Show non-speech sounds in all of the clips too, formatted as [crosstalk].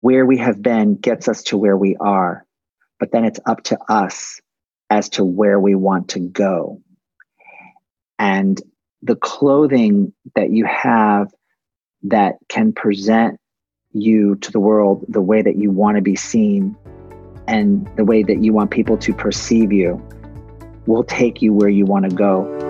where we have been gets us to where we are, but then it's up to us as to where we want to go. And the clothing that you have that can present you to the world the way that you want to be seen and the way that you want people to perceive you will take you where you want to go.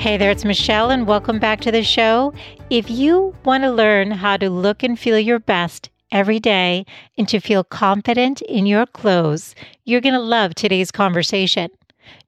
Hey there, it's Michelle, and welcome back to the show. If you want to learn how to look and feel your best every day and to feel confident in your clothes, you're going to love today's conversation.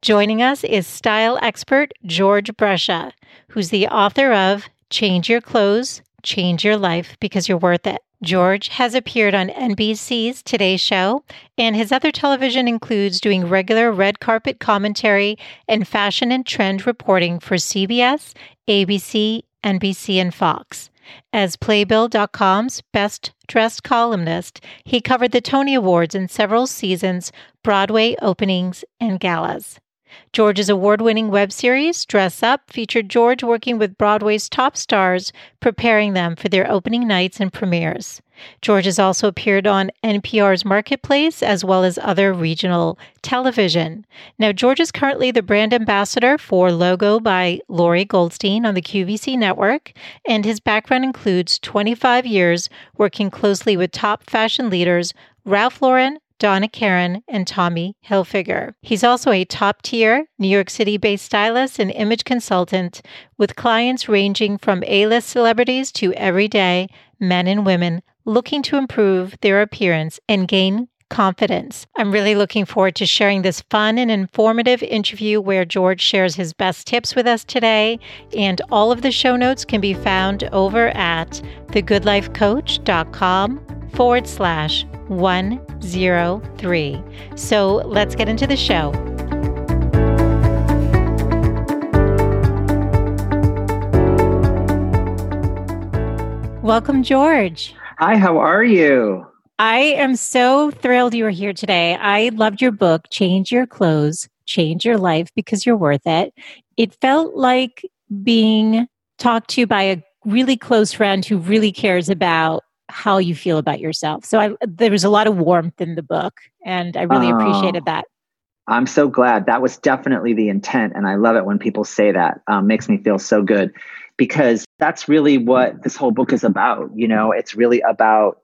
Joining us is style expert George Brescia, who's the author of Change Your Clothes, Change Your Life Because You're Worth It. George has appeared on NBC's Today Show, and his other television includes doing regular red carpet commentary and fashion and trend reporting for CBS, ABC, NBC, and Fox. As Playbill.com's best dressed columnist, he covered the Tony Awards in several seasons, Broadway openings, and galas. George's award winning web series, Dress Up, featured George working with Broadway's top stars, preparing them for their opening nights and premieres. George has also appeared on NPR's Marketplace as well as other regional television. Now, George is currently the brand ambassador for Logo by Lori Goldstein on the QVC network, and his background includes 25 years working closely with top fashion leaders Ralph Lauren, Donna Karan, and Tommy Hilfiger. He's also a top tier New York City based stylist and image consultant with clients ranging from A list celebrities to everyday men and women looking to improve their appearance and gain confidence. I'm really looking forward to sharing this fun and informative interview where George shares his best tips with us today. And all of the show notes can be found over at thegoodlifecoach.com forward slash 103. So let's get into the show. Welcome, George. Hi, how are you? I am so thrilled you are here today. I loved your book, Change Your Clothes, Change Your Life because you're worth it. It felt like being talked to by a really close friend who really cares about how you feel about yourself. So I, there was a lot of warmth in the book, and I really oh, appreciated that. I'm so glad. That was definitely the intent, and I love it when people say that. Um, makes me feel so good because that's really what this whole book is about. You know, it's really about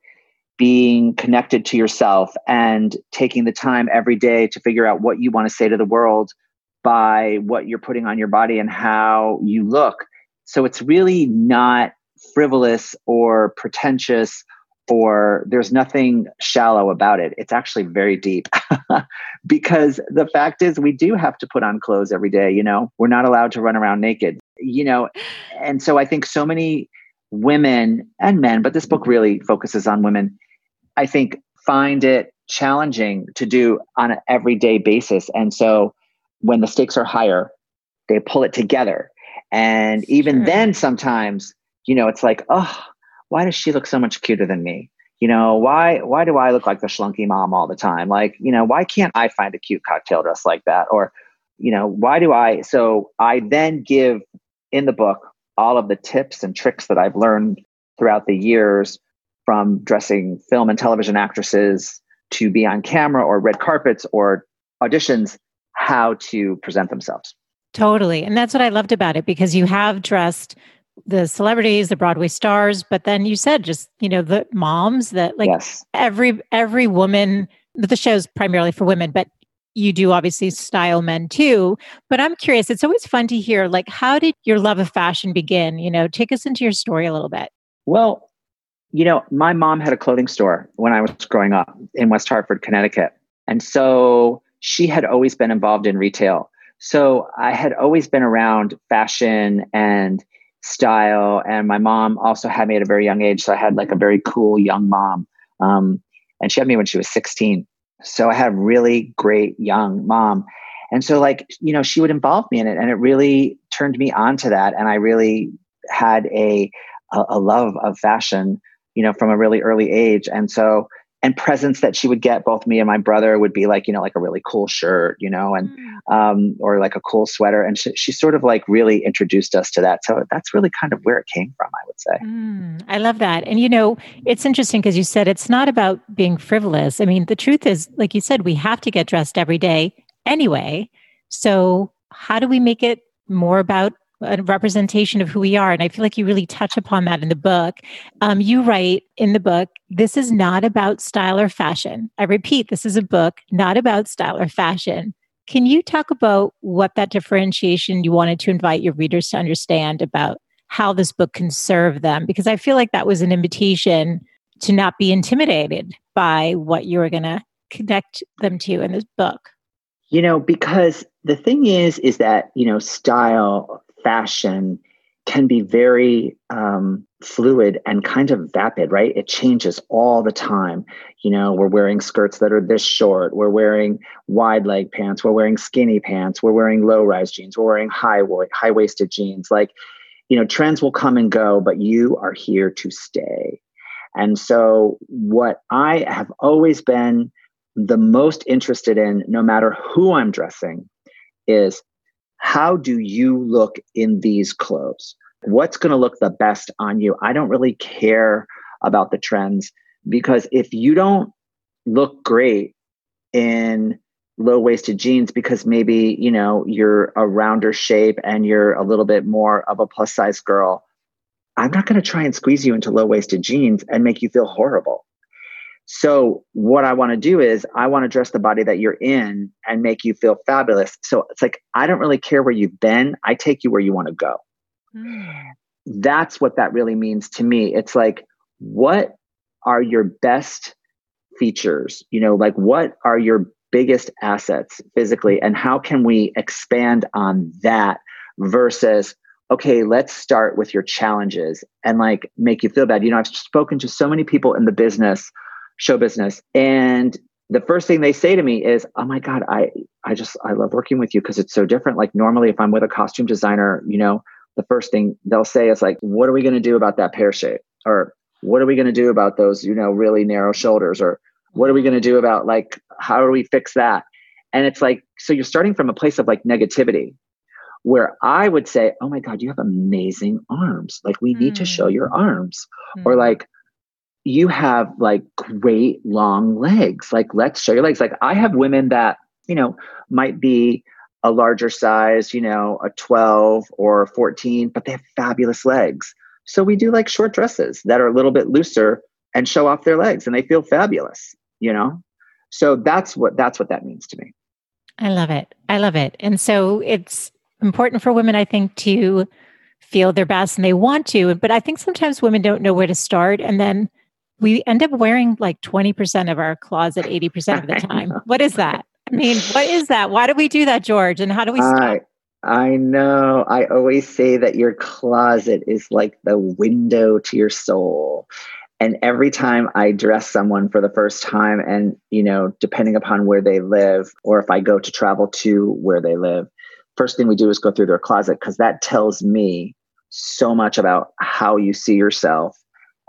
being connected to yourself and taking the time every day to figure out what you want to say to the world by what you're putting on your body and how you look. So it's really not frivolous or pretentious or there's nothing shallow about it. It's actually very deep [laughs] because the fact is, we do have to put on clothes every day. You know, we're not allowed to run around naked, you know. And so I think so many women and men, but this book really focuses on women, I think find it challenging to do on an everyday basis. And so when the stakes are higher, they pull it together. And even sure. then, sometimes you know, it's like, oh, why does she look so much cuter than me? You know, why why do I look like the schlunky mom all the time? Like, you know, why can't I find a cute cocktail dress like that? Or, you know, why do I so I then give in the book all of the tips and tricks that I've learned throughout the years from dressing film and television actresses to be on camera or red carpets or auditions, how to present themselves. Totally. And that's what I loved about it because you have dressed the celebrities, the Broadway stars, but then you said just, you know, the moms that like yes. every every woman the show's primarily for women, but you do obviously style men too. But I'm curious, it's always fun to hear like how did your love of fashion begin? You know, take us into your story a little bit. Well, you know, my mom had a clothing store when I was growing up in West Hartford, Connecticut. And so she had always been involved in retail. So I had always been around fashion and style. And my mom also had me at a very young age. So I had like a very cool young mom. Um, and she had me when she was 16. So I had a really great young mom. And so, like, you know, she would involve me in it. And it really turned me on to that. And I really had a, a, a love of fashion, you know, from a really early age. And so, and presents that she would get both me and my brother would be like you know like a really cool shirt you know and mm. um, or like a cool sweater. And she, she, sort of like really introduced us to that. So that's really kind of where it came from i would say. Mm, i love that. And you know it's interesting because you said it's not about being frivolous. I mean the truth is like you said we have to get dressed every day anyway. So how do we make it more about a representation of who we are. And I feel like you really touch upon that in the book. Um, you write in the book, this is not about style or fashion. I repeat, this is a book not about style or fashion. Can you talk about what that differentiation you wanted to invite your readers to understand about how this book can serve them? Because I feel like that was an invitation to not be intimidated by what you were going to connect them to in this book. You know, because the thing is, is that, you know, style fashion can be very um, fluid and kind of vapid, right? It changes all the time. You know, we're wearing skirts that are this short. We're wearing wide leg pants. We're wearing skinny pants. We're wearing low rise jeans. We're wearing high high waisted jeans. Like, you know, trends will come and go, but you are here to stay. And so, what I have always been the most interested in, no matter who I'm dressing, is how do you look in these clothes? What's going to look the best on you? I don't really care about the trends because if you don't look great in low waisted jeans because maybe, you know, you're a rounder shape and you're a little bit more of a plus size girl, I'm not going to try and squeeze you into low waisted jeans and make you feel horrible. So, what I want to do is, I want to dress the body that you're in and make you feel fabulous. So, it's like, I don't really care where you've been, I take you where you want to go. Mm. That's what that really means to me. It's like, what are your best features? You know, like, what are your biggest assets physically? And how can we expand on that versus, okay, let's start with your challenges and like make you feel bad. You know, I've spoken to so many people in the business show business. And the first thing they say to me is, "Oh my god, I I just I love working with you because it's so different. Like normally if I'm with a costume designer, you know, the first thing they'll say is like, "What are we going to do about that pear shape?" or "What are we going to do about those, you know, really narrow shoulders?" or "What are we going to do about like how do we fix that?" And it's like so you're starting from a place of like negativity where I would say, "Oh my god, you have amazing arms. Like we need to show your mm. arms." Mm. Or like you have like great long legs. Like, let's show your legs. Like, I have women that, you know, might be a larger size, you know, a 12 or 14, but they have fabulous legs. So we do like short dresses that are a little bit looser and show off their legs and they feel fabulous, you know? So that's what that's what that means to me. I love it. I love it. And so it's important for women I think to feel their best and they want to, but I think sometimes women don't know where to start and then we end up wearing like 20% of our closet 80% of the [laughs] time. what is that? I mean, what is that? Why do we do that, George? And how do we stop? I, I know. I always say that your closet is like the window to your soul. And every time I dress someone for the first time, and, you know, depending upon where they live, or if I go to travel to where they live, first thing we do is go through their closet because that tells me so much about how you see yourself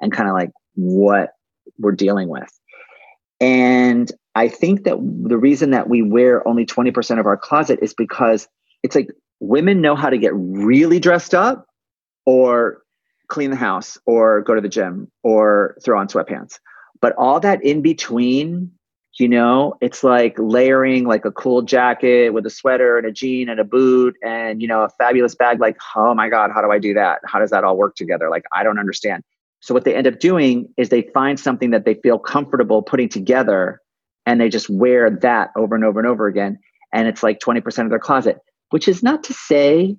and kind of like what we're dealing with. And I think that the reason that we wear only 20% of our closet is because it's like women know how to get really dressed up or clean the house or go to the gym or throw on sweatpants. But all that in between, you know, it's like layering like a cool jacket with a sweater and a jean and a boot and, you know, a fabulous bag. Like, oh my God, how do I do that? How does that all work together? Like, I don't understand. So what they end up doing is they find something that they feel comfortable putting together and they just wear that over and over and over again. And it's like 20% of their closet, which is not to say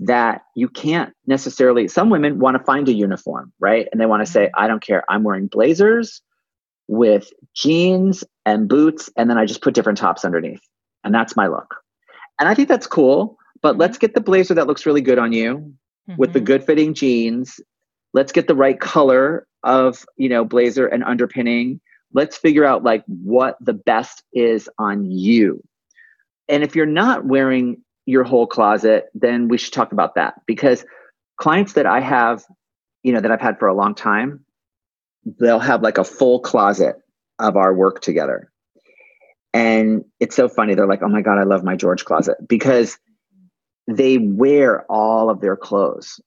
that you can't necessarily, some women want to find a uniform, right? And they want to say, mm-hmm. I don't care. I'm wearing blazers with jeans and boots. And then I just put different tops underneath. And that's my look. And I think that's cool. But let's mm-hmm. get the blazer that looks really good on you with the mm-hmm. good fitting jeans. Let's get the right color of, you know, blazer and underpinning. Let's figure out like what the best is on you. And if you're not wearing your whole closet, then we should talk about that because clients that I have, you know, that I've had for a long time, they'll have like a full closet of our work together. And it's so funny. They're like, oh my God, I love my George closet because they wear all of their clothes.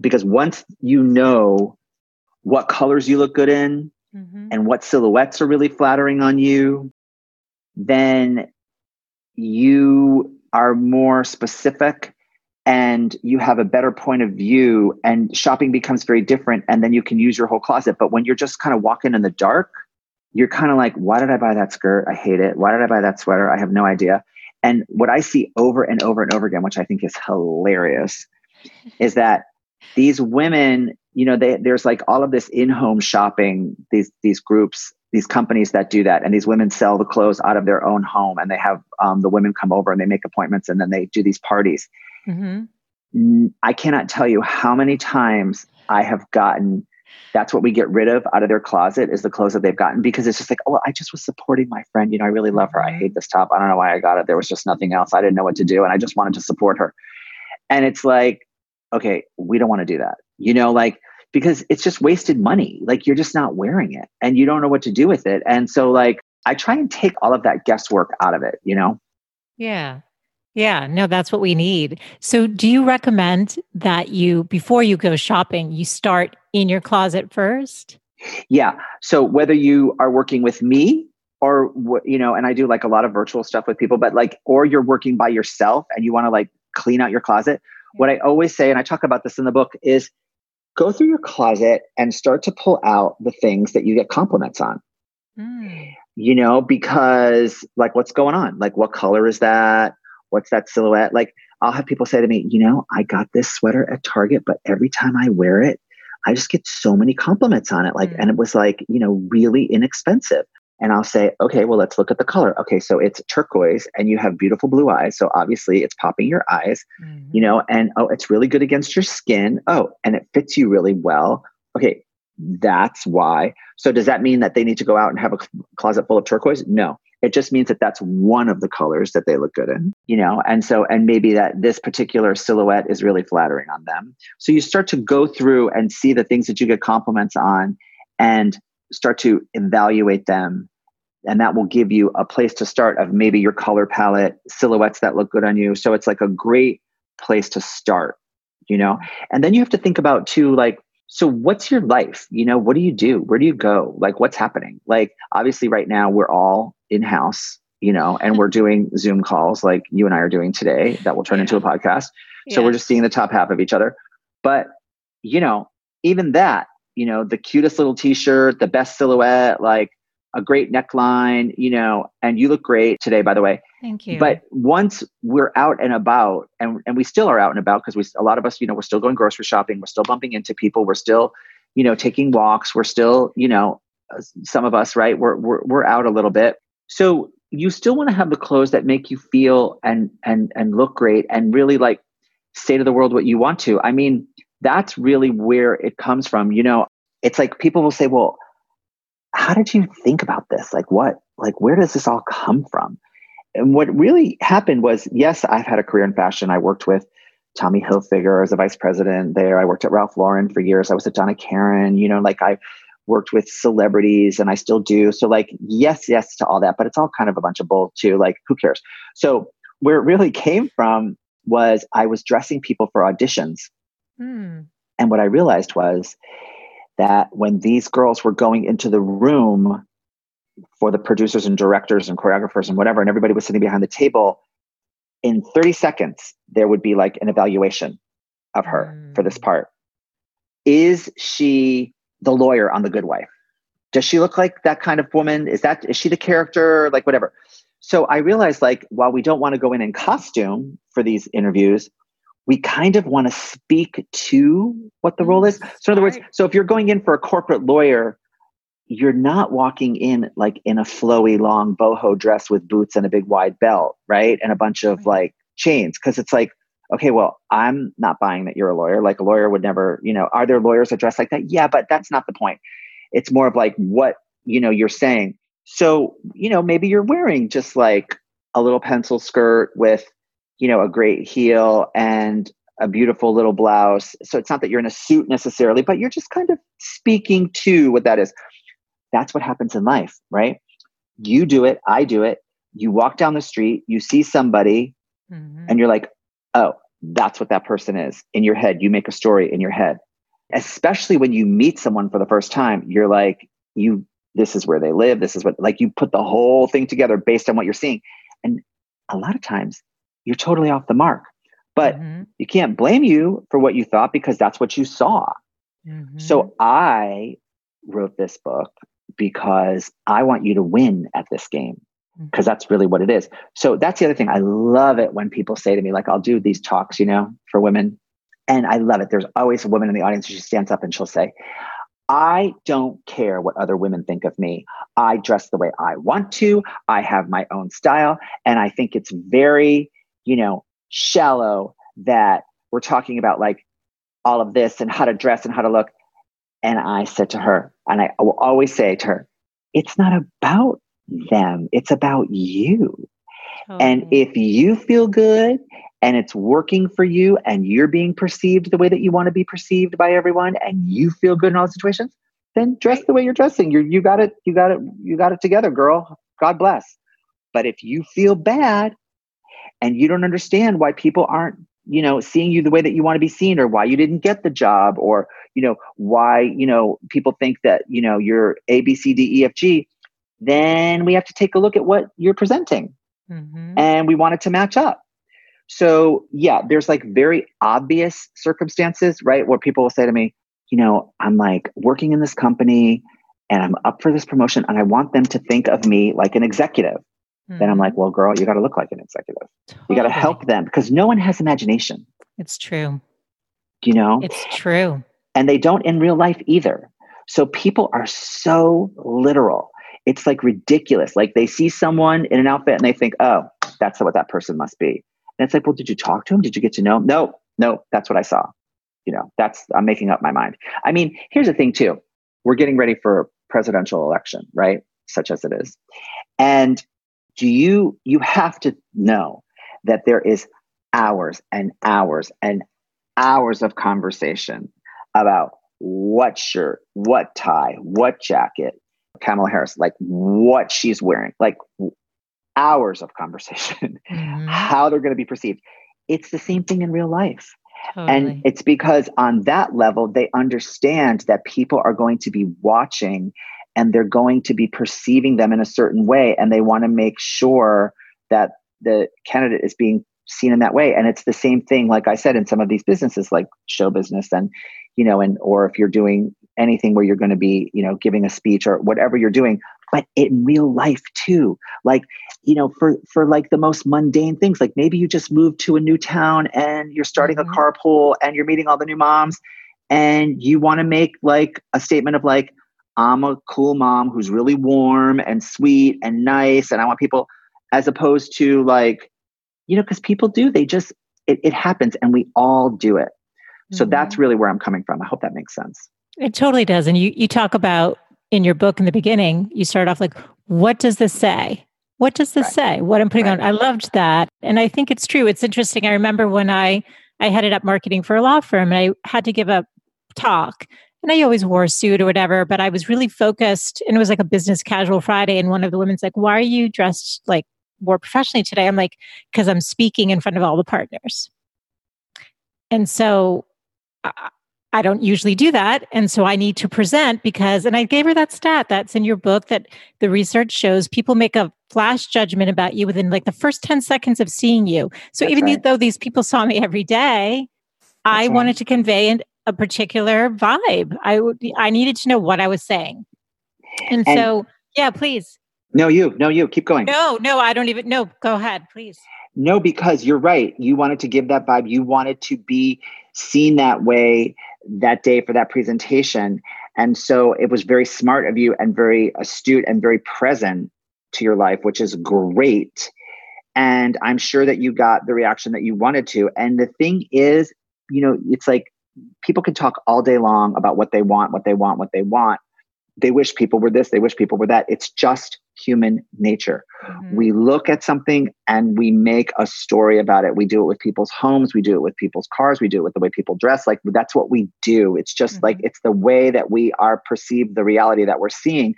Because once you know what colors you look good in mm-hmm. and what silhouettes are really flattering on you, then you are more specific and you have a better point of view and shopping becomes very different and then you can use your whole closet. But when you're just kind of walking in the dark you're kind of like why did i buy that skirt? I hate it. Why did i buy that sweater? I have no idea. And what i see over and over and over again which i think is hilarious is that these women you know they, there's like all of this in-home shopping these these groups these companies that do that. And these women sell the clothes out of their own home and they have um, the women come over and they make appointments and then they do these parties. Mm-hmm. i cannot tell you how many times i have gotten that's what we get rid of out of their closet is the clothes that they've gotten because it's just like oh i just was supporting my friend. You know i really love her. I hate this top. I don't know why i got it. There was just nothing else. I didn't know what to do and i just wanted to support her. And it's like okay we don't want to do that you know like because it's just wasted money. Like you're just not wearing it and you don't know what to do with it. And so, like, I try and take all of that guesswork out of it, you know? Yeah. Yeah, no, that's what we need. So, do you recommend that you, before you go shopping, you start in your closet first? Yeah. So, whether you are working with me or, you know, and I do like a lot of virtual stuff with people, but like, or you're working by yourself and you want to like clean out your closet, what I always say, and I talk about this in the book, is go through your closet and start to pull out the things that you get compliments on. Mm. You know, because like what's going on? Like what color is that? What's that silhouette? Like I'll have people say to me, you know, I got this sweater at Target, but every time I wear it, I just get so many compliments on it. Like, mm. and it was like, you know, really inexpensive and I'll say, okay, well, let's look at the color. Okay, so it's turquoise and you have beautiful blue eyes. So obviously it's popping your eyes, mm-hmm. you know, and oh, it's really good against your skin. Oh, and it fits you really well. Okay, that's why. So does that mean that they need to go out and have a closet full of turquoise? No. It just means that that's one of the colors that they look good in, you know, and so, and maybe that this particular silhouette is really flattering on them. So you start to go through and see the things that you get compliments on and start to evaluate them and that will give you a place to start of maybe your color palette silhouettes that look good on you. So it's like a great place to start you know? And then you have to think about too like so what's your life? You know what do you do? Where do you go? Like what's happening? Like obviously right now we're all in house you know and we're doing zoom calls like you and i are doing today that will turn yeah. into a podcast. So we're just seeing the top half of each other. But you know even that you know the cutest little t-shirt the best silhouette like a great neckline, you know, and you look great today, by the way. Thank you. But once we're out and about, and, and we still are out and about because we, a lot of us, you know, we're still going grocery shopping, we're still bumping into people, we're still, you know, taking walks, we're still, you know, uh, some of us, right? We're, we're, we're out a little bit. So you still want to have the clothes that make you feel and, and, and look great and really like say to the world what you want to. I mean, that's really where it comes from. You know, it's like people will say, well, how did you think about this? Like, what, like, where does this all come from? And what really happened was, yes, I've had a career in fashion. I worked with Tommy Hilfiger as a vice president there. I worked at Ralph Lauren for years. I was at Donna Karan, you know, like I worked with celebrities and I still do. So, like, yes, yes to all that, but it's all kind of a bunch of bull too. Like, who cares? So, where it really came from was I was dressing people for auditions. Mm. And what I realized was that when these girls were going into the room for the producers and directors and choreographers and whatever, and everybody was sitting behind the table, in 30 seconds, there would be like an evaluation of her mm. for this mm. part. Is she the lawyer on The Good Wife? Does she look like that kind of woman? Is that is she the character? Like whatever. So I realized like while we don't want to go in in costume for these interviews, we kind of want to speak to what the role is. Mm, so, in other words, so if you're going in for a corporate lawyer, you're not walking in like in a flowy long boho dress with boots and a big wide belt, right? And a bunch of like chains. Cause it's like, okay, well, I'm not buying that you're a lawyer. Like a lawyer would never, you know, are there lawyers addressed like that? Yeah, but that's not the point. It's more of like what, you know, you're saying. So, you know, maybe you're wearing just like a little pencil skirt with, you know, a great heel and a beautiful little blouse. So it's not that you're in a suit necessarily, but you're just kind of speaking to what that is. That's what happens in life, right? You do it, I do it. You walk down the street, you see somebody, mm-hmm. and you're like, oh, that's what that person is in your head. You make a story in your head. Especially when you meet someone for the first time, you're like, you, this is where they live. This is what, like, you put the whole thing together based on what you're seeing. And a lot of times you're totally off the mark. But mm-hmm. you can't blame you for what you thought because that's what you saw. Mm-hmm. So I wrote this book because I want you to win at this game because mm-hmm. that's really what it is. So that's the other thing. I love it when people say to me, like, I'll do these talks, you know, for women. And I love it. There's always a woman in the audience who stands up and she'll say, I don't care what other women think of me. I dress the way I want to. I have my own style. And I think it's very, you know, shallow that we're talking about like all of this and how to dress and how to look. And I said to her, and I will always say to her, it's not about them, it's about you. And if you feel good and it's working for you and you're being perceived the way that you want to be perceived by everyone and you feel good in all situations, then dress the way you're dressing. You you got it, you got it, you got it together, girl. God bless. But if you feel bad and you don't understand why people aren't, you know, seeing you the way that you want to be seen or why you didn't get the job or, you know, why, you know, people think that, you know, you're A, B, C, D, E, F, G, then we have to take a look at what you're presenting. Mm-hmm. And we want it to match up. So, yeah, there's like very obvious circumstances, right? Where people will say to me, you know, I'm like working in this company and I'm up for this promotion and I want them to think of me like an executive. Mm-hmm. Then I'm like, well, girl, you got to look like an executive. Totally. You got to help them because no one has imagination. It's true. You know, it's true. And they don't in real life either. So people are so literal it's like ridiculous. Like they see someone in an outfit and they think, oh, that's what that person must be. And it's like, well, did you talk to him? Did you get to know him? No, no, that's what I saw. You know, that's, I'm making up my mind. I mean, here's the thing too. We're getting ready for presidential election, right? Such as it is. And do you, you have to know that there is hours and hours and hours of conversation about what shirt, what tie, what jacket, Kamala Harris, like what she's wearing, like hours of conversation, [laughs] mm-hmm. how they're going to be perceived. It's the same thing in real life. Totally. And it's because on that level, they understand that people are going to be watching and they're going to be perceiving them in a certain way. And they want to make sure that the candidate is being seen in that way. And it's the same thing, like I said, in some of these businesses like show business and, you know, and or if you're doing anything where you're going to be, you know, giving a speech or whatever you're doing, but in real life too. Like, you know, for for like the most mundane things, like maybe you just moved to a new town and you're starting mm-hmm. a carpool and you're meeting all the new moms and you want to make like a statement of like, I'm a cool mom who's really warm and sweet and nice and I want people as opposed to like, you know, because people do, they just it, it happens and we all do it. So mm-hmm. that's really where I'm coming from. I hope that makes sense. It totally does. And you, you talk about in your book in the beginning, you start off like, what does this say? What does this right. say? What I'm putting right. on? I loved that. And I think it's true. It's interesting. I remember when I, I headed up marketing for a law firm and I had to give a talk and I always wore a suit or whatever, but I was really focused and it was like a business casual Friday. And one of the women's like, why are you dressed like more professionally today? I'm like, because I'm speaking in front of all the partners. And so I don't usually do that. And so I need to present because, and I gave her that stat that's in your book that the research shows people make a flash judgment about you within like the first 10 seconds of seeing you. So that's even right. though these people saw me every day, that's I right. wanted to convey a particular vibe. I, I needed to know what I was saying. And, and so, yeah, please. No, you, no, you keep going. No, no, I don't even, no, go ahead, please. No, because you're right. You wanted to give that vibe. You wanted to be seen that way that day for that presentation. And so it was very smart of you and very astute and very present to your life, which is great. And I'm sure that you got the reaction that you wanted to. And the thing is, you know, it's like people can talk all day long about what they want, what they want, what they want. They wish people were this, they wish people were that. It's just human nature. Mm-hmm. We look at something and we make a story about it. We do it with people's homes, we do it with people's cars, we do it with the way people dress. Like that's what we do. It's just mm-hmm. like it's the way that we are perceived the reality that we're seeing.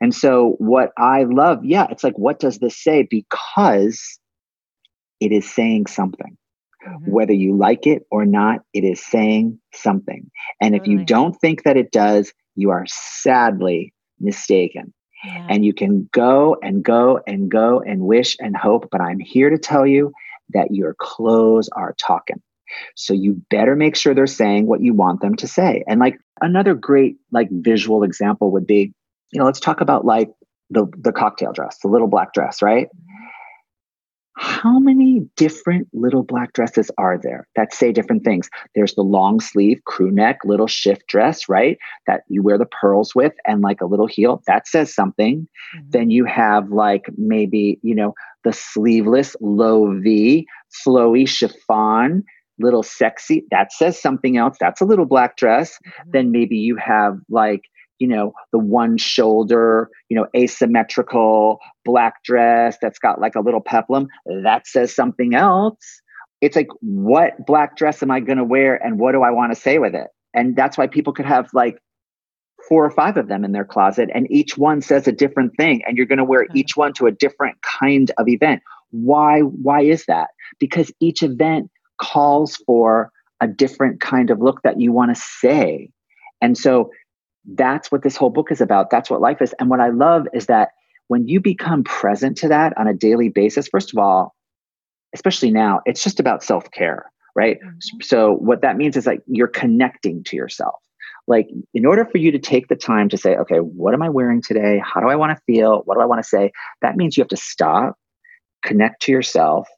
And so, what I love, yeah, it's like, what does this say? Because it is saying something. Mm-hmm. Whether you like it or not, it is saying something. And if you don't think that it does, you are sadly mistaken. Yeah. And you can go and go and go and wish and hope, but I'm here to tell you that your clothes are talking. So you better make sure they're saying what you want them to say. And like another great like visual example would be you know, let's talk about like the the cocktail dress, the little black dress, right? How many different little black dresses are there that say different things? There's the long sleeve crew neck little shift dress, right? That you wear the pearls with and like a little heel. That says something. Mm-hmm. Then you have like maybe, you know, the sleeveless low V, flowy chiffon, little sexy. That says something else. That's a little black dress. Mm-hmm. Then maybe you have like you know, the one shoulder, you know, asymmetrical black dress that's got like a little peplum, that says something else. It's like, what black dress am I going to wear and what do I want to say with it? And that's why people could have like four or five of them in their closet and each one says a different thing and you're going to wear mm-hmm. each one to a different kind of event. Why why is that? Because each event calls for a different kind of look that you want to say. And so that's what this whole book is about. That's what life is. And what I love is that when you become present to that on a daily basis, first of all, especially now, it's just about self care, right? Mm-hmm. So, what that means is like you're connecting to yourself. Like, in order for you to take the time to say, okay, what am I wearing today? How do I want to feel? What do I want to say? That means you have to stop, connect to yourself,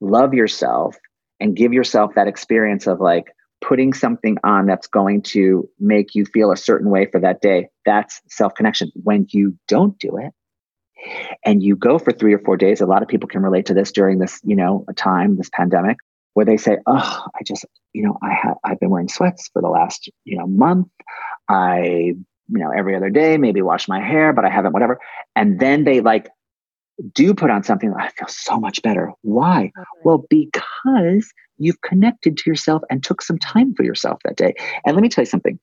love yourself, and give yourself that experience of like, putting something on that's going to make you feel a certain way for that day. That's self connection. When you don't do it, and you go for three or four days, a lot of people can relate to this during this, you know, a time, this pandemic, where they say, "Oh, I just, you know, I have I've been wearing sweats for the last, you know, month. I, you know, every other day, maybe wash my hair, but I haven't, whatever." And then they like do put on something, I feel so much better. Why? Well, because you've connected to yourself and took some time for yourself that day. And let me tell you something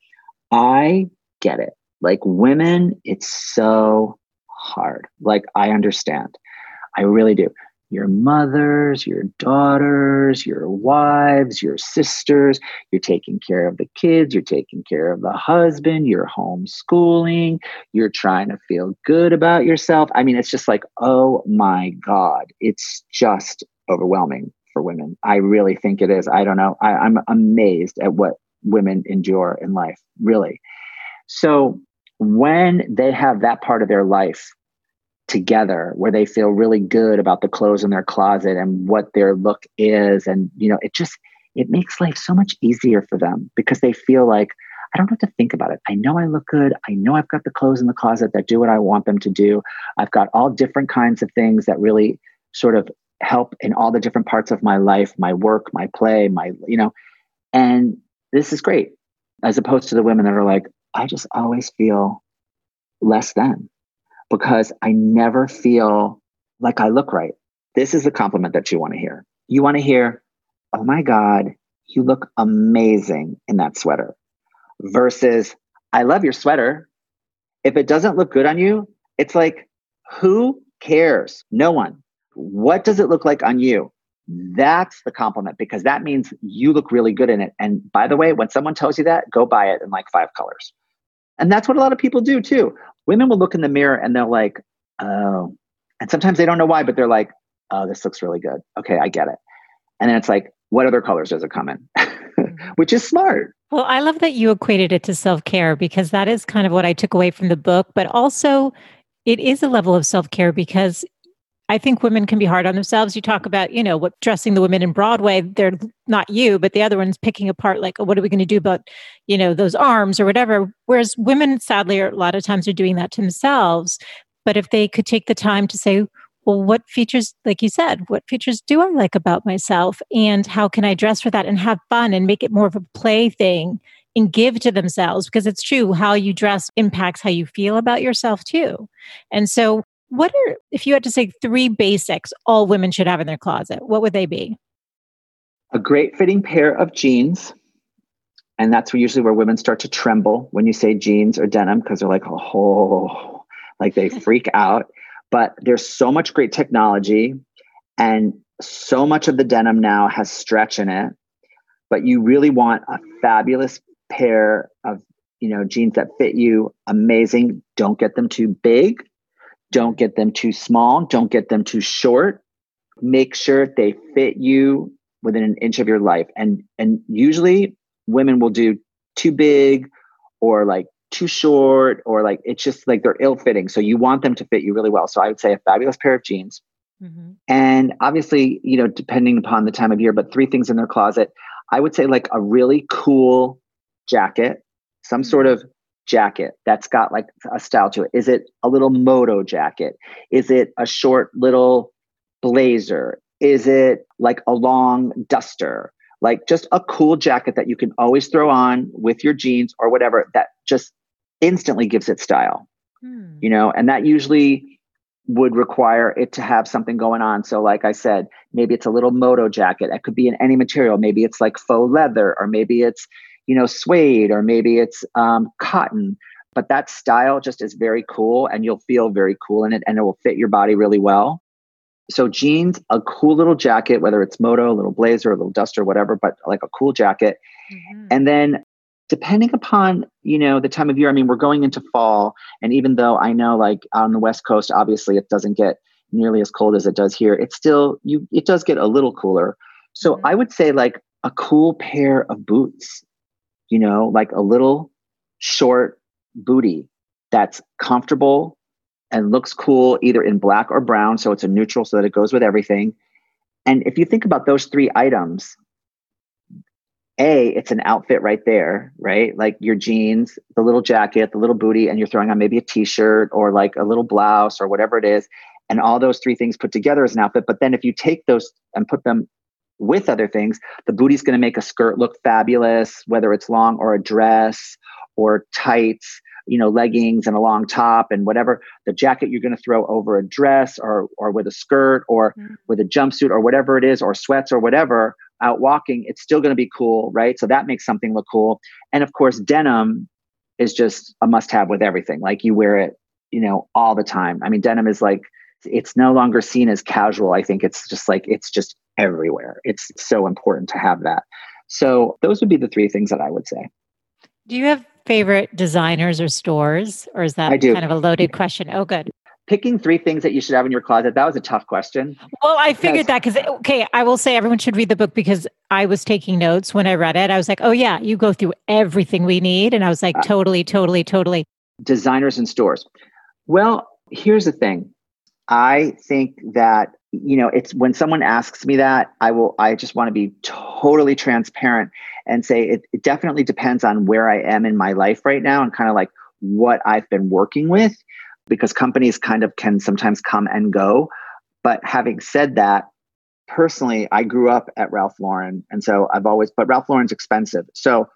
I get it. Like women, it's so hard. Like I understand. I really do your mothers, your daughters, your wives, your sisters. You're taking care of the kids, you're taking care of the husband, you're homeschooling, you're trying to feel good about yourself. I mean, it's just like, oh my God, it's just overwhelming for women. I really think it is. I don't know. I, I'm amazed at what women endure in life, really. So when they have that part of their life together where they feel really good about the clothes in their closet and what their look is and you know it just it makes life so much easier for them because they feel like I don't have to think about it. I know I look good. I know I've got the clothes in the closet that do what I want them to do. I've got all different kinds of things that really sort of help in all the different parts of my life, my work, my play, my, you know, and this is great as opposed to the women that are like, I just always feel less than because I never feel like I look right. This is the compliment that you want to hear. You want to hear, oh my God, you look amazing in that sweater, versus, I love your sweater. If it doesn't look good on you, it's like, who cares? No one. What does it look like on you? That's the compliment because that means you look really good in it. And by the way, when someone tells you that, go buy it in like five colors. And that's what a lot of people do too. Women will look in the mirror and they're like, oh, and sometimes they don't know why, but they're like, oh, this looks really good. Okay, I get it. And then it's like, what other colors does it come in? [laughs] Which is smart. Well, I love that you equated it to self care because that is kind of what I took away from the book, but also it is a level of self care because I think women can be hard on themselves. You talk about, you know, what dressing the women in Broadway, they're not you, but the other one's picking apart, like, oh, what are we going to do about, you know, those arms or whatever. Whereas women, sadly, are, a lot of times are doing that to themselves. But if they could take the time to say, well, what features, like you said, what features do I like about myself? And how can I dress for that and have fun and make it more of a play thing and give to themselves? Because it's true, how you dress impacts how you feel about yourself too. And so, what are, if you had to say three basics all women should have in their closet, what would they be? A great fitting pair of jeans. And that's usually where women start to tremble when you say jeans or denim because they're like, oh, like they freak [laughs] out. But there's so much great technology, and so much of the denim now has stretch in it. But you really want a fabulous pair of you know jeans that fit you amazing. Don't get them too big. Don't get them too small. Don't get them too short. Make sure they fit you within an inch of your life. And and usually women will do too big or like too short or like it's just like they're ill fitting. So you want them to fit you really well. So I would say a fabulous pair of jeans. Mm-hmm. And obviously, you know, depending upon the time of year, but three things in their closet. I would say like a really cool jacket, some mm-hmm. sort of jacket that's got like a style to it. Is it a little moto jacket? Is it a short little blazer? Is it like a long duster? Like just a cool jacket that you can always throw on with your jeans or whatever that just instantly gives it style. Hmm. You know, and that usually would require it to have something going on. So, like I said, maybe it's a little moto jacket. It could be in any material. Maybe it's like faux leather, or maybe it's, you know, suede, or maybe it's um, cotton. But that style just is very cool, and you'll feel very cool in it, and it will fit your body really well. So, jeans, a cool little jacket, whether it's moto, a little blazer, a little duster, whatever, but like a cool jacket. Mm-hmm. And then depending upon you know the time of year i mean we're going into fall and even though i know like on the west coast obviously it doesn't get nearly as cold as it does here it still you it does get a little cooler so mm-hmm. i would say like a cool pair of boots you know like a little short booty that's comfortable and looks cool either in black or brown so it's a neutral so that it goes with everything. And if you think about those three items a it's an outfit right there right? Like your jeans the little jacket the little booty and you're throwing on maybe a t-shirt or like a little blouse or whatever it is. And all those three things put together as an outfit. But then if you take those and put them with other things the booty's going to make a skirt look fabulous whether it's long or a dress or tights you know leggings and a long top and whatever the jacket you're going to throw over a dress or or with a skirt or mm-hmm. with a jumpsuit or whatever it is or sweats or whatever out walking, it's still going to be cool, right? So that makes something look cool. And of course, denim is just a must have with everything. Like you wear it, you know, all the time. I mean, denim is like, it's no longer seen as casual. I think it's just like, it's just everywhere. It's so important to have that. So those would be the three things that I would say. Do you have favorite designers or stores, or is that kind of a loaded question? Oh, good picking three things that you should have in your closet that was a tough question well i figured that because okay i will say everyone should read the book because i was taking notes when i read it i was like oh yeah you go through everything we need and i was like uh, totally totally totally designers and stores well here's the thing i think that you know it's when someone asks me that i will i just want to be totally transparent and say it, it definitely depends on where i am in my life right now and kind of like what i've been working with because companies kind of can sometimes come and go. But having said that, personally, I grew up at Ralph Lauren. And so I've always, but Ralph Lauren's expensive. So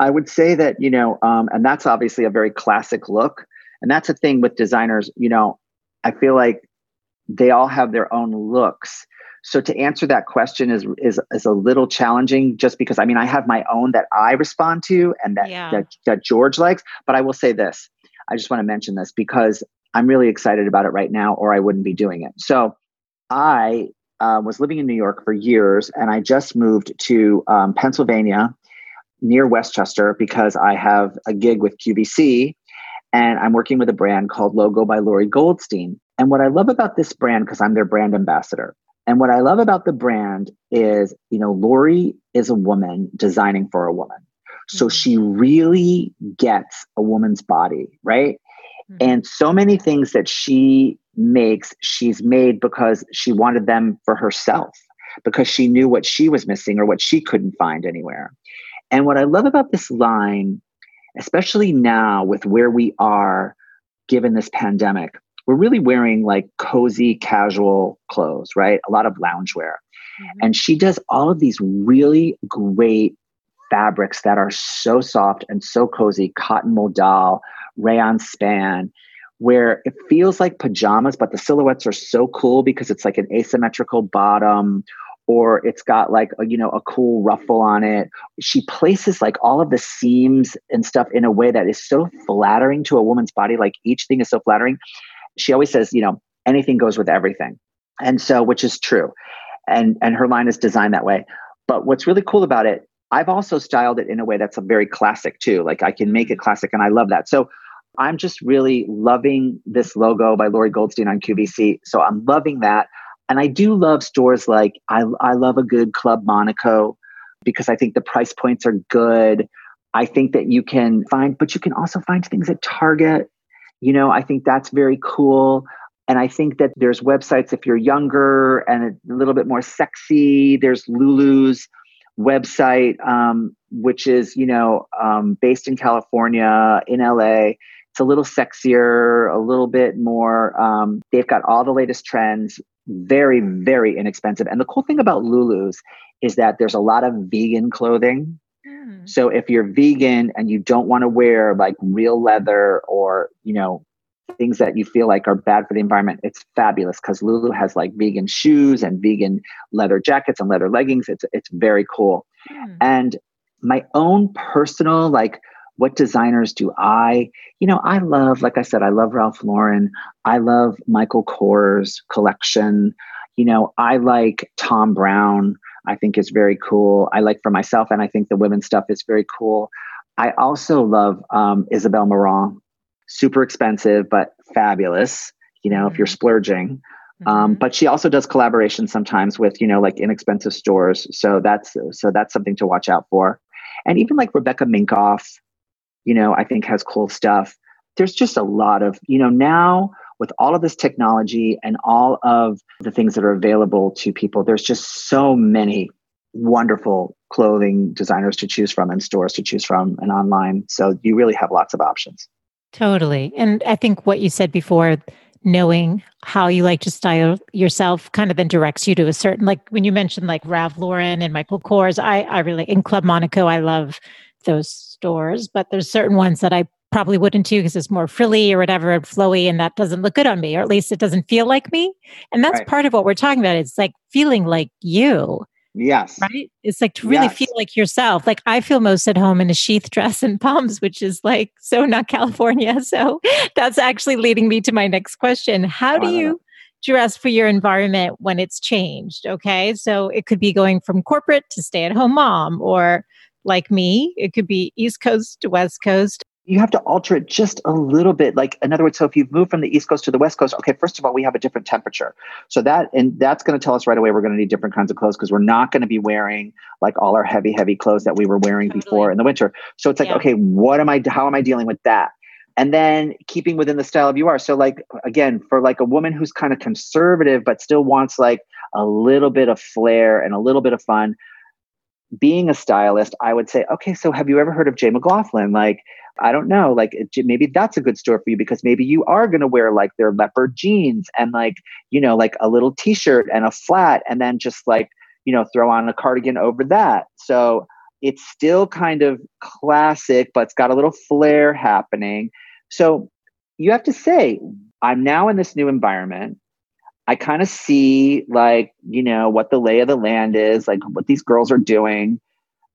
I would say that, you know, um, and that's obviously a very classic look. And that's a thing with designers, you know, I feel like they all have their own looks. So to answer that question is is is a little challenging just because I mean I have my own that I respond to and that yeah. that, that George likes, but I will say this. I just want to mention this because I'm really excited about it right now, or I wouldn't be doing it. So I uh, was living in New York for years, and I just moved to um, Pennsylvania near West Chester because I have a gig with QVC and I'm working with a brand called Logo by Lori Goldstein. And what I love about this brand, because I'm their brand ambassador, and what I love about the brand is, you know, Lori is a woman designing for a woman. So mm-hmm. she really gets a woman's body, right? Mm-hmm. And so many things that she makes, she's made because she wanted them for herself, because she knew what she was missing or what she couldn't find anywhere. And what I love about this line, especially now with where we are given this pandemic, we're really wearing like cozy casual clothes, right? A lot of loungewear. Mm-hmm. And she does all of these really great fabrics that are so soft and so cozy cotton modal, rayon span, where it feels like pajamas, but the silhouettes are so cool because it's like an asymmetrical bottom or it's got like a, you know a cool ruffle on it she places like all of the seams and stuff in a way that is so flattering to a woman's body like each thing is so flattering she always says you know anything goes with everything. And so which is true. And and her line is designed that way. But what's really cool about it i've also styled it in a way that's a very classic too. Like i can make it mm-hmm. classic and i love that. So i'm just really loving this logo by lori goldstein on qvc so i'm loving that. And i do love stores like i, I love a good club monaco because i think the price points are good. I think that you can find but you can also find things at target you know i think that's very cool and I think that there's websites if you're younger and a little bit more sexy. There's Lulu's website, um, which is, you know, um, based in California, in LA. It's a little sexier, a little bit more. Um, they've got all the latest trends, very, very inexpensive. And the cool thing about Lulu's is that there's a lot of vegan clothing. Mm. So if you're vegan and you don't want to wear like real leather or, you know, things that you feel like are bad for the environment, it's fabulous because Lulu has like vegan shoes and vegan leather jackets and leather leggings. It's it's very cool. Mm. And my own personal like what designers do I, you know, I love, like I said, I love Ralph Lauren. I love Michael Kors collection. You know, I like Thom Browne, I think is very cool. I like for myself, and I think the women's stuff is very cool. I also love um, Isabel Marant super expensive but fabulous you know if you're mm-hmm. splurging um, mm-hmm. um, but she also does collaboration sometimes with you know like inexpensive stores so that's so that's something to watch out for and even like rebecca minkoff you know i think has cool stuff there's just a lot of you know now with all of this technology and all of the things that are available to people there's just so many wonderful clothing designers to choose from and stores to choose from and online so you really have lots of options Totally. And I think what you said before, knowing how you like to style yourself kind of then directs you to a certain like when you mentioned like Ralph Lauren and Michael Kors, I I really in Club Monaco, I love those stores, but there's certain ones that I probably wouldn't do because it's more frilly or whatever and flowy and that doesn't look good on me or at least it doesn't feel like me and that's right. part of what we're talking about it's like feeling like you Yes. Right? It's like to really yes. feel like yourself. Like I feel most at home in a sheath dress and pumps, which is like so not California. [laughs] So that's actually leading me to my next question. How do you dress for your environment when it's changed? Okay. So it could be going from corporate to stay at home mom, or like me, it could be East Coast to West Coast you have to alter it just a little bit. Like, in other words, so if you've moved from the East Coast to the West Coast, okay, first of all, we have a different temperature. So that, and that's going to tell us right away we're going to need different kinds of clothes because we're not going to be wearing like all our heavy, heavy clothes that we were wearing totally. before in the winter. So it's like, yeah. okay, what am I, how am I dealing with that? And then keeping within the style of you are. So, like, again, for like a woman who's kind of conservative, but still wants like a little bit of flair and a little bit of fun, being a stylist, I would say, okay, so have you ever heard of J.McLaughlin? Like, I don't know, like maybe that's a good store for you because maybe you are going to wear like their leopard jeans and like, you know, like a little t shirt and a flat and then just like, you know, throw on a cardigan over that. So it's still kind of classic, but it's got a little flair happening. So you have to say, I'm now in this new environment. I kind of see like, you know, what the lay of the land is, like what these girls are doing.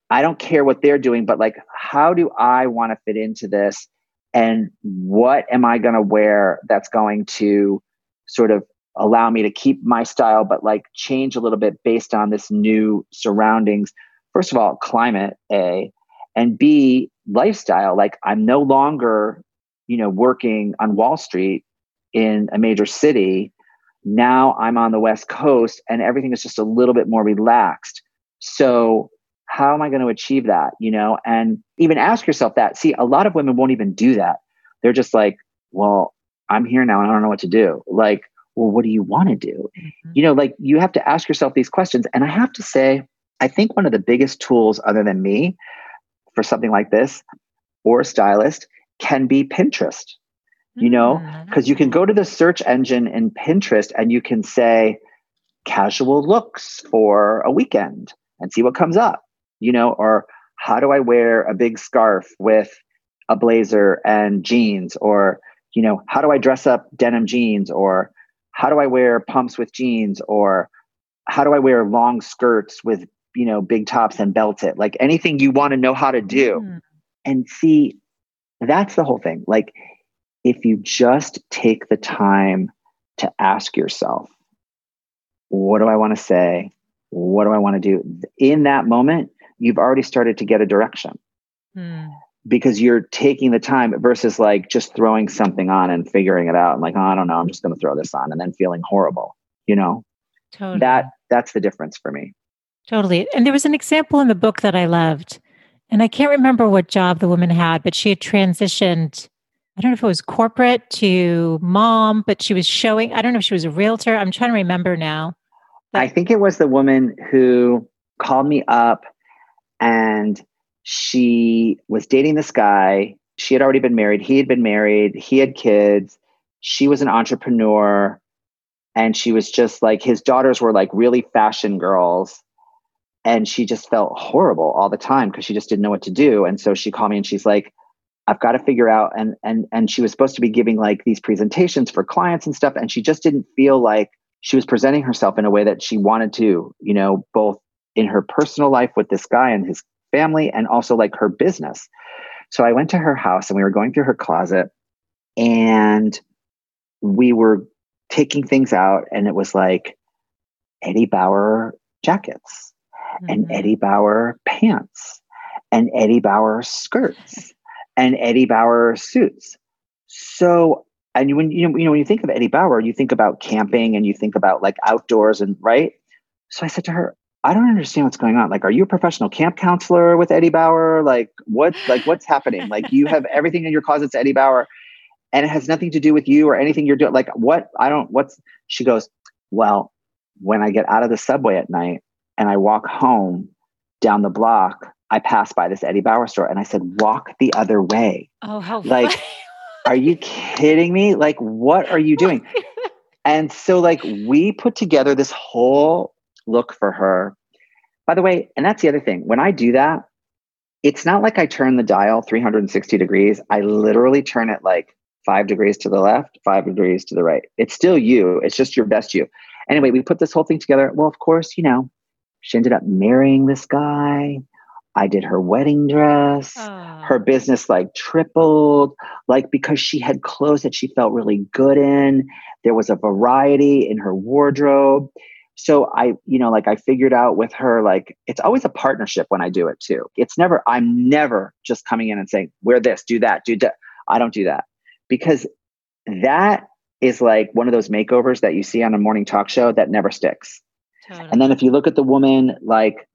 I don't care what they're doing, but like, how do I want to fit into this? And what am I going to wear that's going to sort of allow me to keep my style, but like change a little bit based on this new surroundings? First of all, climate, A, and B, lifestyle. Like, I'm no longer, you know, working on Wall Street in a major city. Now I'm on the West Coast and everything is just a little bit more relaxed. So how am I going to achieve that? You know, and even ask yourself that. See, a lot of women won't even do that. They're just like, well, I'm here now and I don't know what to do. Like, well, what do you want to do? Mm-hmm. You know, like you have to ask yourself these questions. And I have to say, I think one of the biggest tools, other than me, for something like this or a stylist can be Pinterest. You know, because mm, you can go to the search engine in Pinterest and you can say casual looks for a weekend and see what comes up, you know, or how do I wear a big scarf with a blazer and jeans? Or you know how do i dress up denim jeans? Or how do i wear pumps with jeans? Or how do i wear long skirts with you know big tops and belt it? Like anything you want to know how to do. Mm. and see that's the whole thing. Like if you just take the time to ask yourself what do i want to say? What do i want to do? In that moment you've already started to get a direction. Mm because you're taking the time versus like just throwing something on and figuring it out and like oh, i don't know i'm just going to throw this on and then feeling horrible you know? Totally. that that's the difference for me. Totally. And there was an example in the book that i loved and i can't remember what job the woman had but she had transitioned i don't know if it was corporate to mom but she was showing i don't know if she was a realtor i'm trying to remember now but- i think it was the woman who called me up and she was dating this guy. She had already been married. He had been married. He had kids. She was an entrepreneur. And she was just like, his daughters were like really fashion girls. And she just felt horrible all the time because she just didn't know what to do. And so she called me and she's like, I've got to figure out and and and she was supposed to be giving like these presentations for clients and stuff and she just didn't feel like she was presenting herself in a way that she wanted to, you know, both in her personal life with this guy and his family and also like her business. So I went to her house and we were going through her closet and we were taking things out and it was like Eddie Bauer jackets mm-hmm. and Eddie Bauer pants and Eddie Bauer skirts and Eddie Bauer suits. So and when you know, you know when you think of Eddie Bauer, you think about camping and you think about like outdoors and right. So I said to her, I don't understand what's going on. Like, are you a professional camp counselor with Eddie Bauer? Like, what? Like, what's happening? Like, you have [laughs] everything in your closet's Eddie Bauer, and it has nothing to do with you or anything you're doing. Like, what? I don't. What's? She goes, well, when I get out of the subway at night and I walk home down the block, I passed by this Eddie Bauer store, and I said, walk the other way. Oh, how like. are you kidding me? Like, what are you doing? [laughs] and so, like, we put together this whole look for her. By the way, and that's the other thing. When I do that, it's not like I turn the dial 360 degrees. I literally turn it like five degrees to the left, five degrees to the right. It's still you. It's just your best you. Anyway, we put this whole thing together. Well, of course, you know, she ended up marrying this guy. I did her wedding dress. Oh. Her business like tripled, like because she had clothes that she felt really good in. There was a variety in her wardrobe so i you know like i figured out with her like it's always a partnership when i do it too it's never i'm never just coming in and saying wear this do that do that i don't do that because that is like one of those makeovers that you see on a morning talk show that never sticks totally. and then if you look at the woman like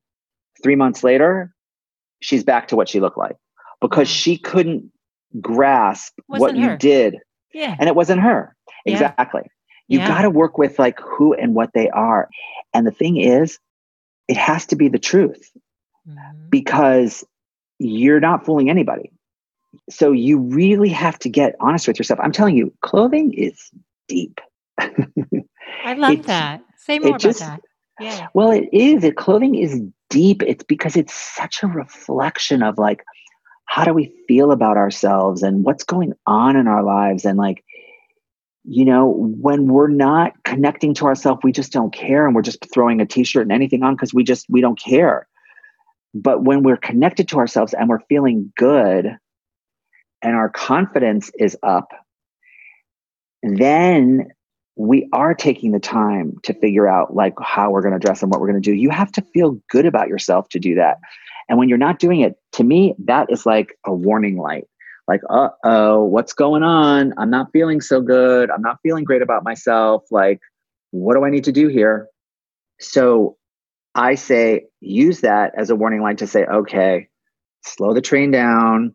three months later she's back to what she looked like because yeah. she couldn't grasp what her. you did yeah and it wasn't her yeah. exactly you yeah. got to work with like who and what they are. And the thing is, it has to be the truth mm-hmm. because you're not fooling anybody. So you really have to get honest with yourself. I'm telling you, clothing is deep. [laughs] I love that. Say more just, about that. Yeah. Well, it is. It, clothing is deep. It's because it's such a reflection of like, how do we feel about ourselves and what's going on in our lives? And like, you know, when we're not connecting to ourselves, we just don't care and we're just throwing a t-shirt and anything on because we just we don't care. But when we're connected to ourselves and we're feeling good and our confidence is up, then we are taking the time to figure out like how we're going to dress and what we're going to do. You have to feel good about yourself to do that. And when you're not doing it, to me, that is like a warning light like, uh oh, what's going on? I'm not feeling so good. I'm not feeling great about myself. Like, what do I need to do here? So I say, use that as a warning light to say, okay, slow the train down.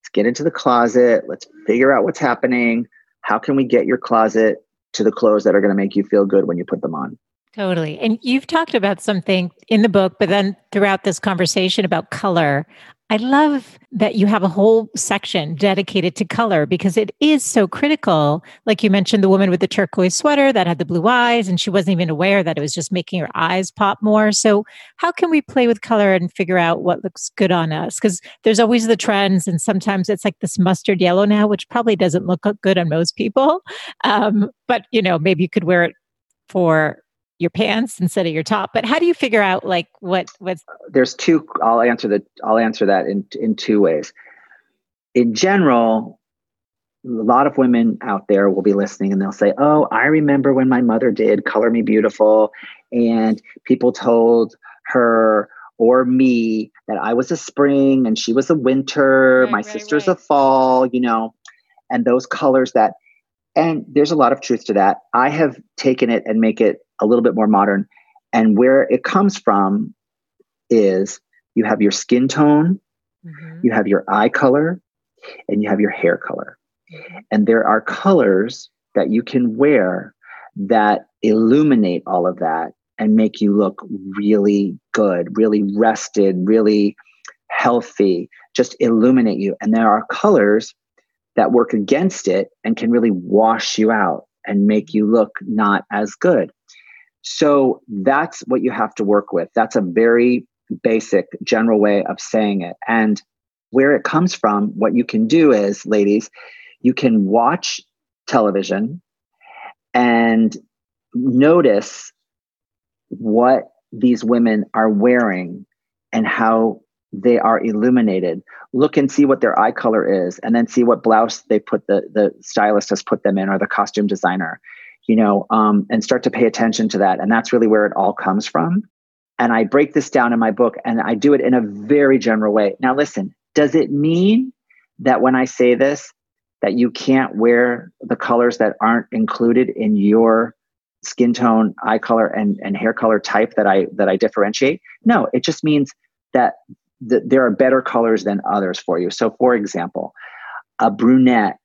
Let's get into the closet. Let's figure out what's happening. How can we get your closet to the clothes that are going to make you feel good when you put them on? Totally. And you've talked about something in the book, but then throughout this conversation about color. I love that you have a whole section dedicated to color because it is so critical. Like you mentioned, the woman with the turquoise sweater that had the blue eyes, and she wasn't even aware that it was just making her eyes pop more. So, how can we play with color and figure out what looks good on us? Because there's always the trends, and sometimes it's like this mustard yellow now, which probably doesn't look good on most people. Um, but, you know, maybe you could wear it for your pants instead of your top but how do you figure out like what what's there's two i'll answer that i'll answer that in in two ways in general a lot of women out there will be listening and they'll say oh i remember when my mother did color me beautiful and people told her or me that i was a spring and she was a winter right, my right, sister's right. a fall you know and those colors that and there's a lot of truth to that i have taken it and make it a little bit more modern. And where it comes from is you have your skin tone, mm-hmm. you have your eye color, and you have your hair color. Mm-hmm. And there are colors that you can wear that illuminate all of that and make you look really good, really rested, really healthy, just illuminate you. And there are colors that work against it and can really wash you out and make you look not as good. So that's what you have to work with. That's a very basic, general way of saying it. And where it comes from, what you can do is, ladies, you can watch television and notice what these women are wearing and how they are illuminated. Look and see what their eye color is, and then see what blouse they put the the stylist has put them in or the costume designer you know, um, and start to pay attention to that. And that's really where it all comes from. And I break this down in my book and I do it in a very general way. Now, listen, does it mean that when I say this, that you can't wear the colors that aren't included in your skin tone, eye color, and, and hair color type that I that I differentiate? No, it just means that th- there are better colors than others for you. So, for example, a brunette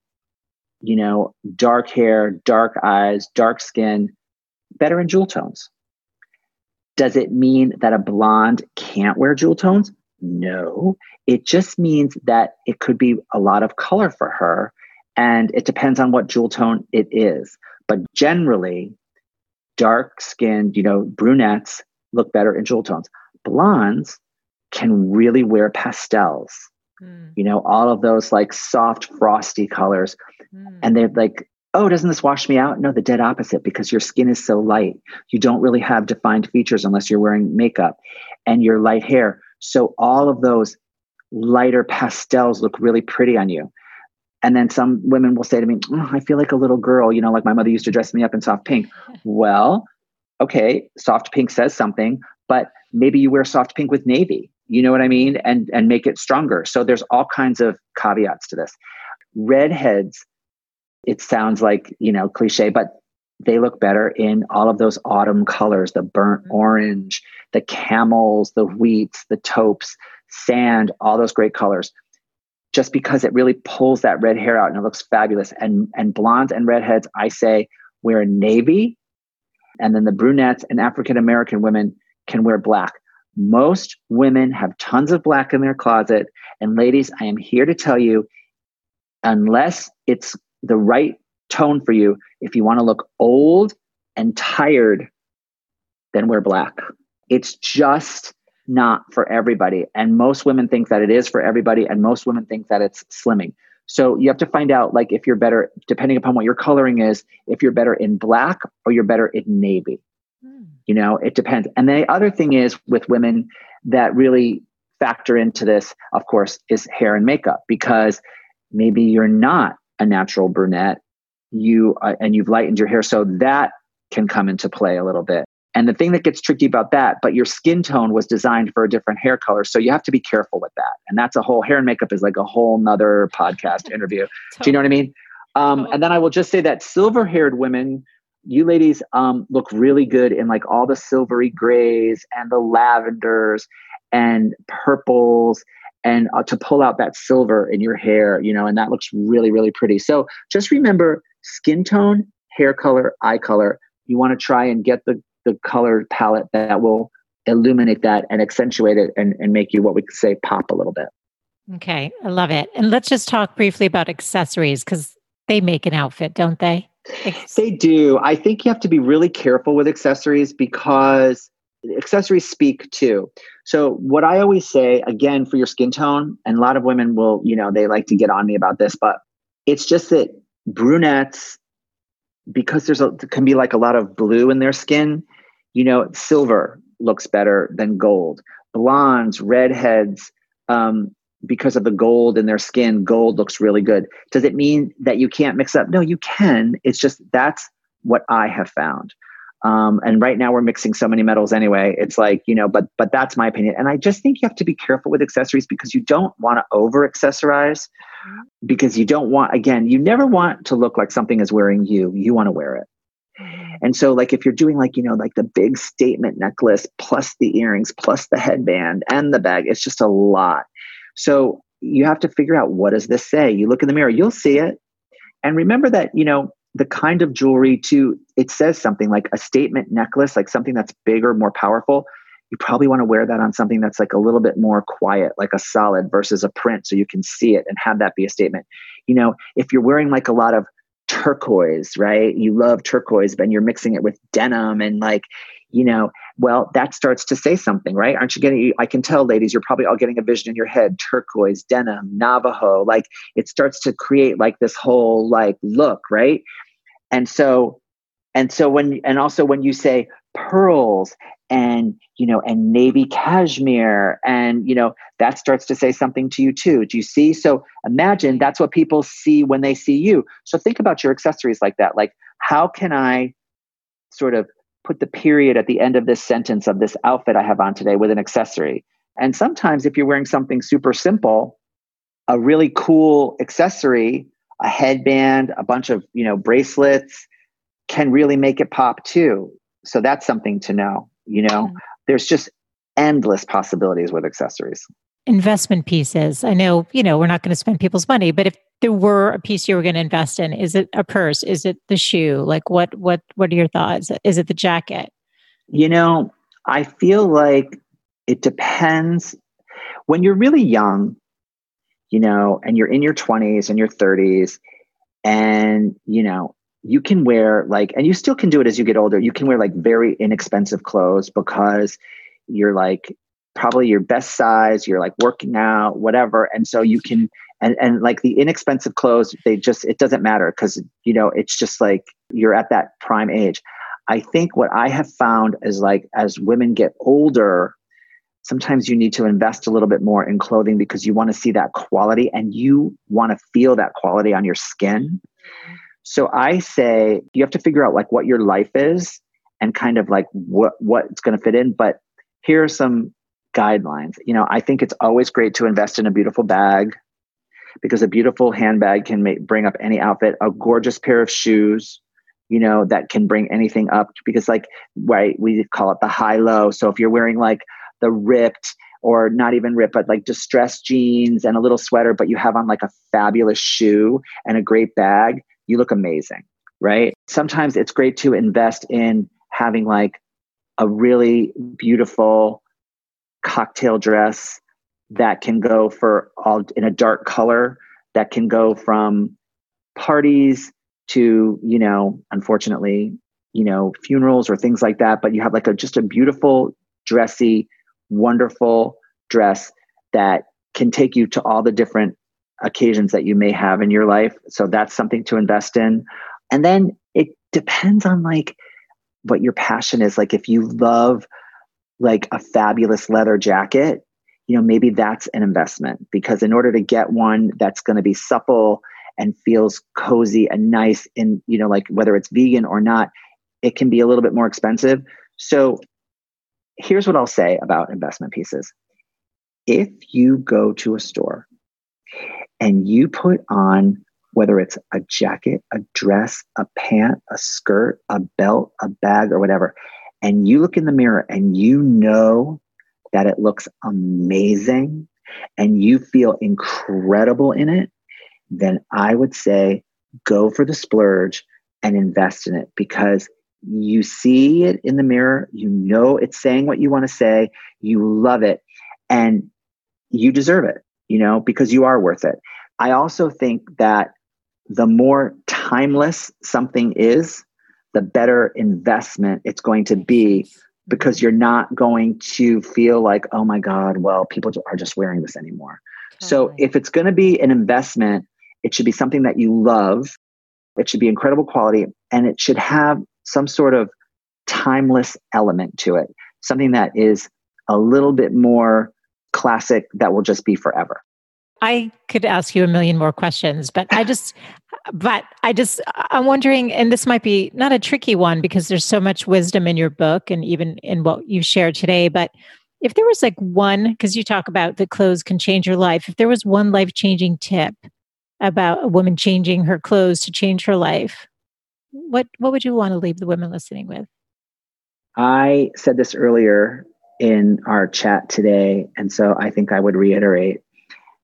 you know, dark hair, dark eyes, dark skin, better in jewel tones. Does it mean that a blonde can't wear jewel tones? No. It just means that it could be a lot of color for her. And it depends on what jewel tone it is. But generally, dark skinned, you know, brunettes look better in jewel tones. Blondes can really wear pastels mm. you know, all of those like soft, frosty colors. Mm. And they're like, oh, doesn't this wash me out? No, the dead opposite, because your skin is so light. You don't really have defined features unless you're wearing makeup and your light hair. So all of those lighter pastels look really pretty on you. And then some women will say to me, oh, I feel like a little girl, you know, like my mother used to dress me up in soft pink. [laughs] well, okay, soft pink says something, but maybe you wear soft pink with navy you know what i mean? And and make it stronger. So there's all kinds of caveats to this. Redheads it sounds like you know cliche but they look better in all of those autumn colors the burnt mm-hmm. orange the camels the wheats the taupes sand all those great colors. Just because it really pulls that red hair out and it looks fabulous. And and blondes and redheads i say wear navy and then the brunettes and african american women can wear black most women have tons of black in their closet. And ladies, I am here to tell you unless it's the right tone for you, if you want to look old and tired, then wear black. It's just not for everybody. And most women think that it is for everybody. And most women think that it's slimming. So you have to find out, like, if you're better, depending upon what your coloring is, if you're better in black or you're better in navy. You know, it depends. And the other thing is with women that really factor into this, of course, is hair and makeup because maybe you're not a natural brunette, you uh, and you've lightened your hair, so that can come into play a little bit. And the thing that gets tricky about that, but your skin tone was designed for a different hair color. So you have to be careful with that. And that's a whole hair and makeup is like a whole nother podcast interview. totally. Do you know what I mean? Um, totally. And then I will just say that silver haired women you ladies um, look really good in like all the silvery grays and the lavenders and purples and uh, to pull out that silver in your hair you know and that looks really really pretty so just remember skin tone hair color eye color you want to try and get the the color palette that will illuminate that and accentuate it and, and make you what we could say pop a little bit Okay, I love it. And let's just talk briefly about accessories because they make an outfit, don't they? They do. I think you have to be really careful with accessories because accessories speak too. So what I always say again for your skin tone, and a lot of women will, you know, they like to get on me about this, but it's just that brunettes, because there's a can be like a lot of blue in their skin, you know, silver looks better than gold. Blondes, redheads, um, because of the gold in their skin, gold looks really good. Does it mean that you can't mix up? No, you can. It's just that's what I have found. Um, and right now we're mixing so many metals anyway. It's like, you know, but but that's my opinion. And I just think you have to be careful with accessories because you don't want to over accessorize because you don't want again, you never want to look like something is wearing you. You want to wear it. And so like if you're doing like, you know, like the big statement necklace plus the earrings plus the headband and the bag, it's just a lot. So you have to figure out what does this say? You look in the mirror, you'll see it. And remember that, you know, the kind of jewelry too, it says something like a statement necklace, like something that's bigger, more powerful. You probably want to wear that on something that's like a little bit more quiet, like a solid versus a print, so you can see it and have that be a statement. You know, if you're wearing like a lot of turquoise, right? You love turquoise, but you're mixing it with denim and like, you know, well, that starts to say something, right? Aren't you getting, I can tell, ladies, you're probably all getting a vision in your head turquoise, denim, Navajo. Like it starts to create like this whole like look, right? And so, and so when, and also when you say pearls and you know and navy cashmere and you know that starts to say something to you too do you see so imagine that's what people see when they see you so think about your accessories like that like how can i sort of put the period at the end of this sentence of this outfit i have on today with an accessory. And sometimes if you're wearing something super simple a really cool accessory a headband a bunch of you know bracelets can really make it pop too. So that's something to know you know? Mm-hmm. there's just endless possibilities with accessories investment pieces. I know you know we're not going to spend people's money but if there were a piece you were going to invest in is it a purse? Is it the shoe? Like what what what are your thoughts? Is it the jacket? You know i feel like it depends. When you're really young you know and you're in your 20s and your 30s and you know you can wear like, and you still can do it as you get older. You can wear like very inexpensive clothes because you're like probably your best size, you're like working out, whatever. And so you can, and, and like the inexpensive clothes, they just, it doesn't matter because, you know, it's just like you're at that prime age. I think what I have found is like as women get older, sometimes you need to invest a little bit more in clothing because you want to see that quality and you want to feel that quality on your skin. So I say you have to figure out like what your life is and kind of like what what's going to fit in. But here are some guidelines. You know, I think it's always great to invest in a beautiful bag because a beautiful handbag can make, bring up any outfit. A gorgeous pair of shoes, you know, that can bring anything up because like right we call it the high low. So if you're wearing like the ripped or not even ripped, but like distressed jeans and a little sweater, but you have on like a fabulous shoe and a great bag, you look amazing, right? Sometimes it's great to invest in having like a really beautiful cocktail dress that can go for all in a dark color that can go from parties to you know unfortunately you know funerals or things like that but you have like a just a beautiful dressy wonderful dress that can take you to all the different occasions that you may have in your life. So that's something to invest in. And then it depends on like what your passion is. Like if you love like a fabulous leather jacket, you know, maybe that's an investment because in order to get one that's going to be supple and feels cozy and nice and you know like whether it's vegan or not, it can be a little bit more expensive. So here's what I'll say about investment pieces. If you go to a store and you put on whether it's a jacket, a dress, a pant, a skirt, a belt, a bag, or whatever, and you look in the mirror and you know that it looks amazing and you feel incredible in it, then I would say go for the splurge and invest in it because you see it in the mirror, you know it's saying what you want to say, you love it, and you deserve it you know, because you are worth it. I also think that the more timeless something is, the better investment it's going to be because you're not going to feel like, oh my God, well, people are just wearing this anymore. Totally. So if it's going to be an investment, it should be something that you love. It should be incredible quality and it should have some sort of timeless element to it, something that is a little bit more classic that will just be forever. I could ask you a million more questions, but I just, but I just, I'm wondering, and this might be not a tricky one because there's so much wisdom in your book and even in what you shared today. But if there was like one, because you talk about the clothes can change your life, if there was one life changing tip about a woman changing her clothes to change her life, what what would you want to leave the women listening with? I said this earlier in our chat today, and so I think I would reiterate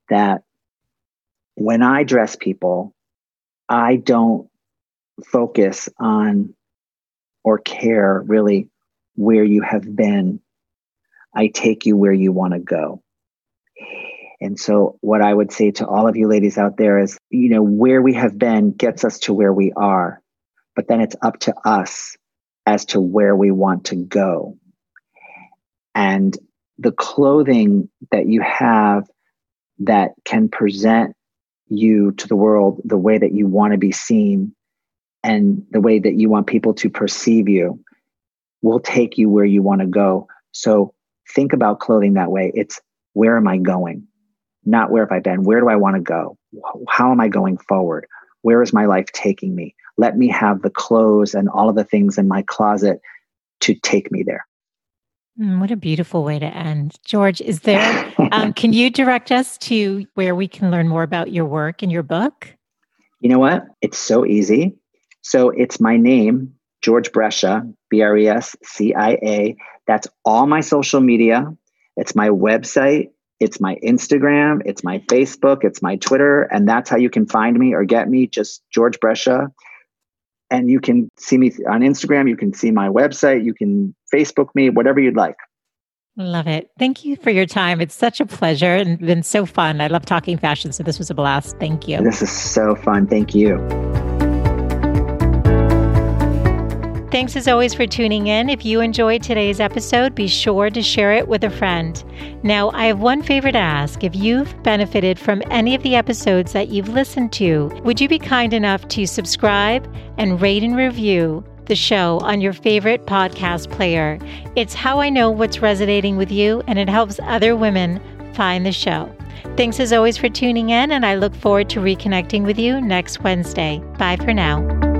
that when I dress people, I don't focus on or care really where you have been. I take you where you want to go. And so, what I would say to all of you ladies out there is, you know, where we have been gets us to where we are, but then it's up to us as to where we want to go. And the clothing that you have that can present you to the world the way that you want to be seen and the way that you want people to perceive you will take you where you want to go. So think about clothing that way. It's where am I going? Not where have I been? Where do I want to go? How am I going forward? Where is my life taking me? Let me have the clothes and all of the things in my closet to take me there. Mm, what a beautiful way to end. George, is there, um, can you direct us to where we can learn more about your work and your book? You know what? It's so easy. So it's my name, George Brescia, B R E S C I A. That's all my social media. It's my website. It's my Instagram. It's my Facebook. It's my Twitter. And that's how you can find me or get me, just George Brescia and you can see me on Instagram. You can see my website. You can Facebook me, whatever you'd like. Love it. Thank you for your time. It's such a pleasure and been so fun. I love talking fashion. So this was a blast. Thank you. This is so fun. Thank you. Thanks as always for tuning in. If you enjoyed today's episode, be sure to share it with a friend. Now, I have one favor to ask. If you've benefited from any of the episodes that you've listened to, would you be kind enough to subscribe and rate and review the show on your favorite podcast player? It's how I know what's resonating with you, and it helps other women find the show. Thanks as always for tuning in, and I look forward to reconnecting with you next Wednesday. Bye for now.